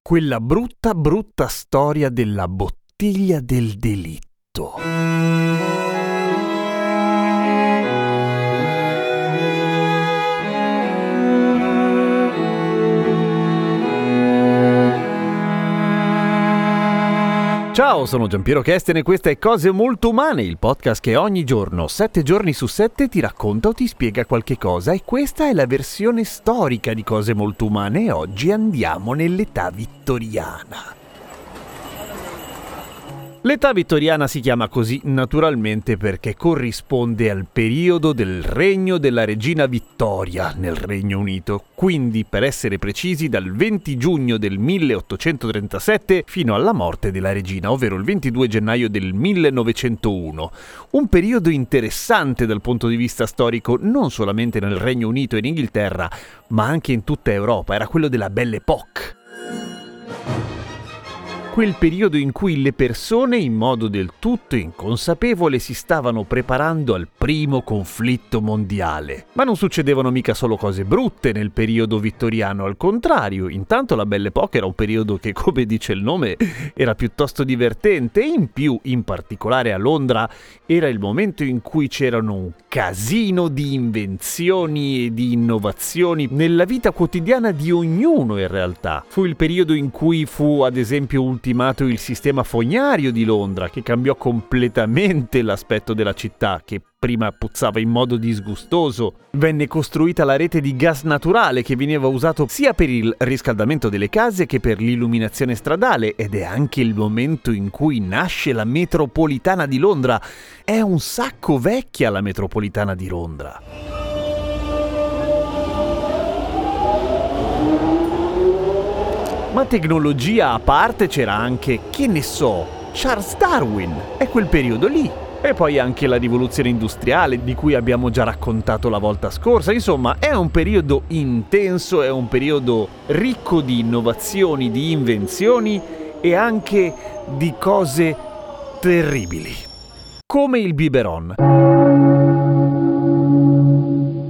Quella brutta brutta storia della bottiglia del delitto. Ciao, sono Giampiero Kesten e questa è Cose Molto Umane, il podcast che ogni giorno, sette giorni su sette, ti racconta o ti spiega qualche cosa e questa è la versione storica di Cose Molto Umane e oggi andiamo nell'età vittoriana. L'età vittoriana si chiama così naturalmente perché corrisponde al periodo del regno della regina Vittoria nel Regno Unito, quindi per essere precisi dal 20 giugno del 1837 fino alla morte della regina, ovvero il 22 gennaio del 1901. Un periodo interessante dal punto di vista storico non solamente nel Regno Unito e in Inghilterra, ma anche in tutta Europa, era quello della Belle Époque quel periodo in cui le persone in modo del tutto inconsapevole si stavano preparando al primo conflitto mondiale. Ma non succedevano mica solo cose brutte nel periodo vittoriano, al contrario, intanto la Belle Époque era un periodo che, come dice il nome, era piuttosto divertente e in più, in particolare a Londra, era il momento in cui c'erano un casino di invenzioni e di innovazioni nella vita quotidiana di ognuno in realtà. Fu il periodo in cui fu ad esempio ultimato il sistema fognario di Londra, che cambiò completamente l'aspetto della città, che prima puzzava in modo disgustoso. Venne costruita la rete di gas naturale che veniva usato sia per il riscaldamento delle case che per l'illuminazione stradale ed è anche il momento in cui nasce la metropolitana di Londra. È un sacco vecchia la metropolitana di Londra. Ma tecnologia a parte c'era anche, che ne so, Charles Darwin. È quel periodo lì. E poi anche la rivoluzione industriale di cui abbiamo già raccontato la volta scorsa. Insomma, è un periodo intenso, è un periodo ricco di innovazioni, di invenzioni e anche di cose terribili. Come il biberon.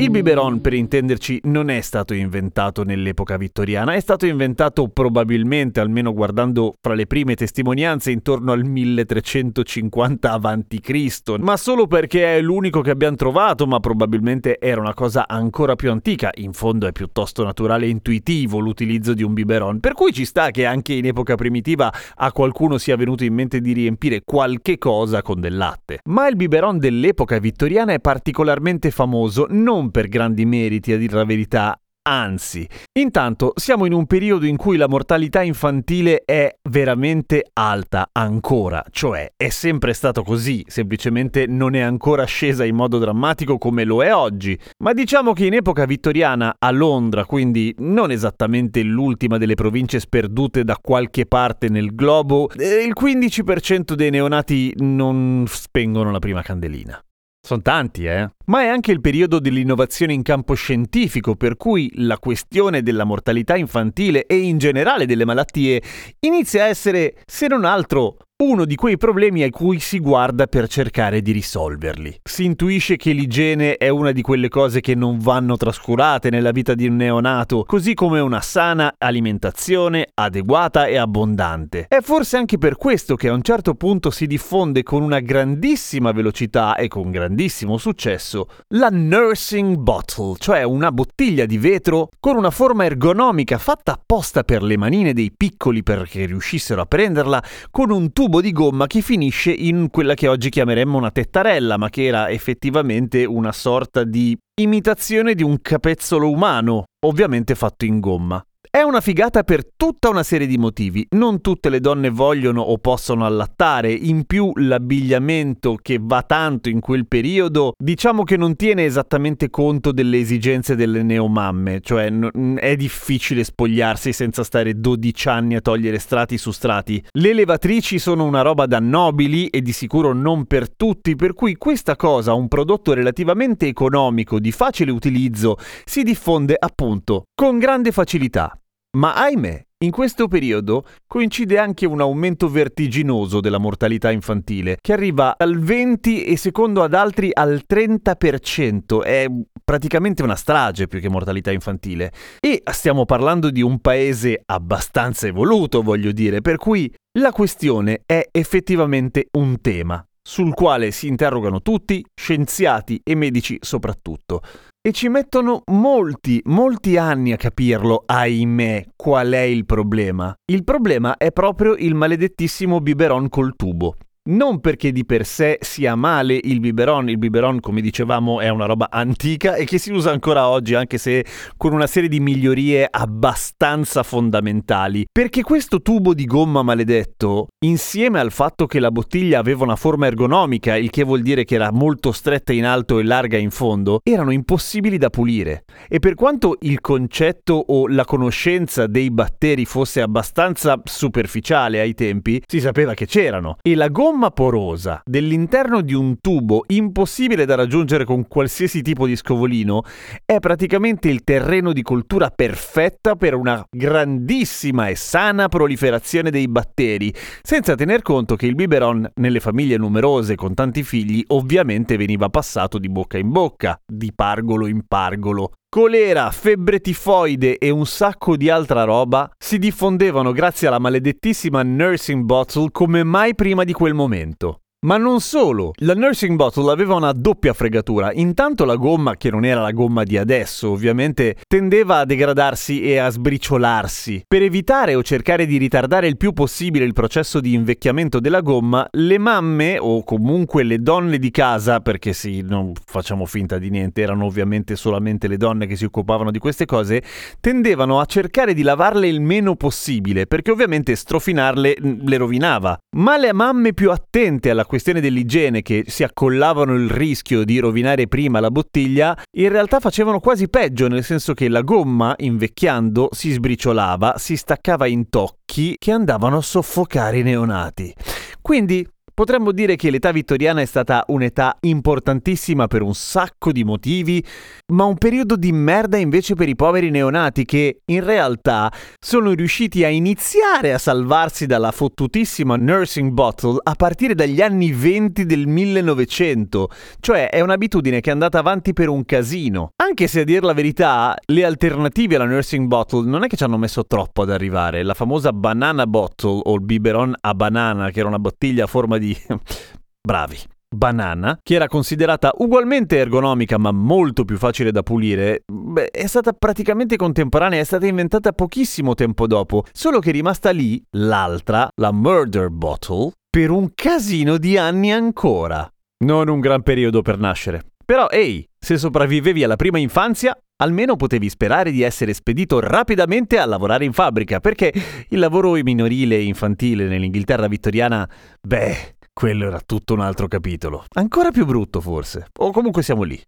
Il biberon, per intenderci, non è stato inventato nell'epoca vittoriana, è stato inventato probabilmente, almeno guardando fra le prime testimonianze, intorno al 1350 a.C., ma solo perché è l'unico che abbiamo trovato, ma probabilmente era una cosa ancora più antica. In fondo è piuttosto naturale e intuitivo l'utilizzo di un biberon, per cui ci sta che anche in epoca primitiva a qualcuno sia venuto in mente di riempire qualche cosa con del latte. Ma il biberon dell'epoca vittoriana è particolarmente famoso non per grandi meriti, a dir la verità, Anzi, intanto siamo in un periodo in cui la mortalità infantile è veramente alta ancora, cioè è sempre stato così, semplicemente non è ancora scesa in modo drammatico come lo è oggi, ma diciamo che in epoca vittoriana a Londra, quindi non esattamente l'ultima delle province sperdute da qualche parte nel globo, eh, il 15% dei neonati non spengono la prima candelina. Sono tanti, eh? Ma è anche il periodo dell'innovazione in campo scientifico, per cui la questione della mortalità infantile e in generale delle malattie inizia a essere, se non altro, uno di quei problemi a cui si guarda per cercare di risolverli. Si intuisce che l'igiene è una di quelle cose che non vanno trascurate nella vita di un neonato, così come una sana alimentazione adeguata e abbondante. È forse anche per questo che a un certo punto si diffonde con una grandissima velocità e con grandissimo successo la nursing bottle, cioè una bottiglia di vetro con una forma ergonomica fatta apposta per le manine dei piccoli perché riuscissero a prenderla con un tubo tubo di gomma che finisce in quella che oggi chiameremmo una tettarella, ma che era effettivamente una sorta di imitazione di un capezzolo umano, ovviamente fatto in gomma. È una figata per tutta una serie di motivi. Non tutte le donne vogliono o possono allattare, in più l'abbigliamento che va tanto in quel periodo, diciamo che non tiene esattamente conto delle esigenze delle neomamme, cioè n- è difficile spogliarsi senza stare 12 anni a togliere strati su strati. Le levatrici sono una roba da nobili e di sicuro non per tutti, per cui questa cosa, un prodotto relativamente economico, di facile utilizzo, si diffonde appunto con grande facilità. Ma ahimè, in questo periodo coincide anche un aumento vertiginoso della mortalità infantile, che arriva al 20 e secondo ad altri al 30%. È praticamente una strage più che mortalità infantile. E stiamo parlando di un paese abbastanza evoluto, voglio dire, per cui la questione è effettivamente un tema sul quale si interrogano tutti, scienziati e medici soprattutto. E ci mettono molti, molti anni a capirlo, ahimè, qual è il problema. Il problema è proprio il maledettissimo biberon col tubo. Non perché di per sé sia male il biberon, il biberon come dicevamo è una roba antica e che si usa ancora oggi anche se con una serie di migliorie abbastanza fondamentali. Perché questo tubo di gomma maledetto, insieme al fatto che la bottiglia aveva una forma ergonomica, il che vuol dire che era molto stretta in alto e larga in fondo, erano impossibili da pulire. E per quanto il concetto o la conoscenza dei batteri fosse abbastanza superficiale ai tempi, si sapeva che c'erano. E la gomma gomma porosa dell'interno di un tubo impossibile da raggiungere con qualsiasi tipo di scovolino è praticamente il terreno di coltura perfetta per una grandissima e sana proliferazione dei batteri, senza tener conto che il biberon nelle famiglie numerose con tanti figli ovviamente veniva passato di bocca in bocca, di pargolo in pargolo, colera, febbre tifoide e un sacco di altra roba si diffondevano grazie alla maledettissima nursing bottle come mai prima di quel momento. Ma non solo, la nursing bottle aveva una doppia fregatura. Intanto la gomma, che non era la gomma di adesso, ovviamente, tendeva a degradarsi e a sbriciolarsi. Per evitare o cercare di ritardare il più possibile il processo di invecchiamento della gomma, le mamme o comunque le donne di casa, perché sì, non facciamo finta di niente, erano ovviamente solamente le donne che si occupavano di queste cose, tendevano a cercare di lavarle il meno possibile, perché ovviamente strofinarle le rovinava. Ma le mamme più attente alla questione dell'igiene che si accollavano il rischio di rovinare prima la bottiglia, in realtà facevano quasi peggio, nel senso che la gomma, invecchiando, si sbriciolava, si staccava in tocchi che andavano a soffocare i neonati. Quindi Potremmo dire che l'età vittoriana è stata un'età importantissima per un sacco di motivi, ma un periodo di merda invece per i poveri neonati che in realtà sono riusciti a iniziare a salvarsi dalla fottutissima nursing bottle a partire dagli anni 20 del 1900, cioè è un'abitudine che è andata avanti per un casino. Anche se a dir la verità, le alternative alla nursing bottle non è che ci hanno messo troppo ad arrivare. La famosa banana bottle o il biberon a banana, che era una bottiglia a forma bravi. Banana, che era considerata ugualmente ergonomica ma molto più facile da pulire, beh, è stata praticamente contemporanea, è stata inventata pochissimo tempo dopo, solo che è rimasta lì l'altra, la Murder Bottle, per un casino di anni ancora. Non un gran periodo per nascere. Però ehi, se sopravvivevi alla prima infanzia, almeno potevi sperare di essere spedito rapidamente a lavorare in fabbrica, perché il lavoro minorile e infantile nell'Inghilterra vittoriana, beh, quello era tutto un altro capitolo. Ancora più brutto forse. O comunque siamo lì.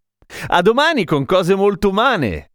A domani con cose molto umane.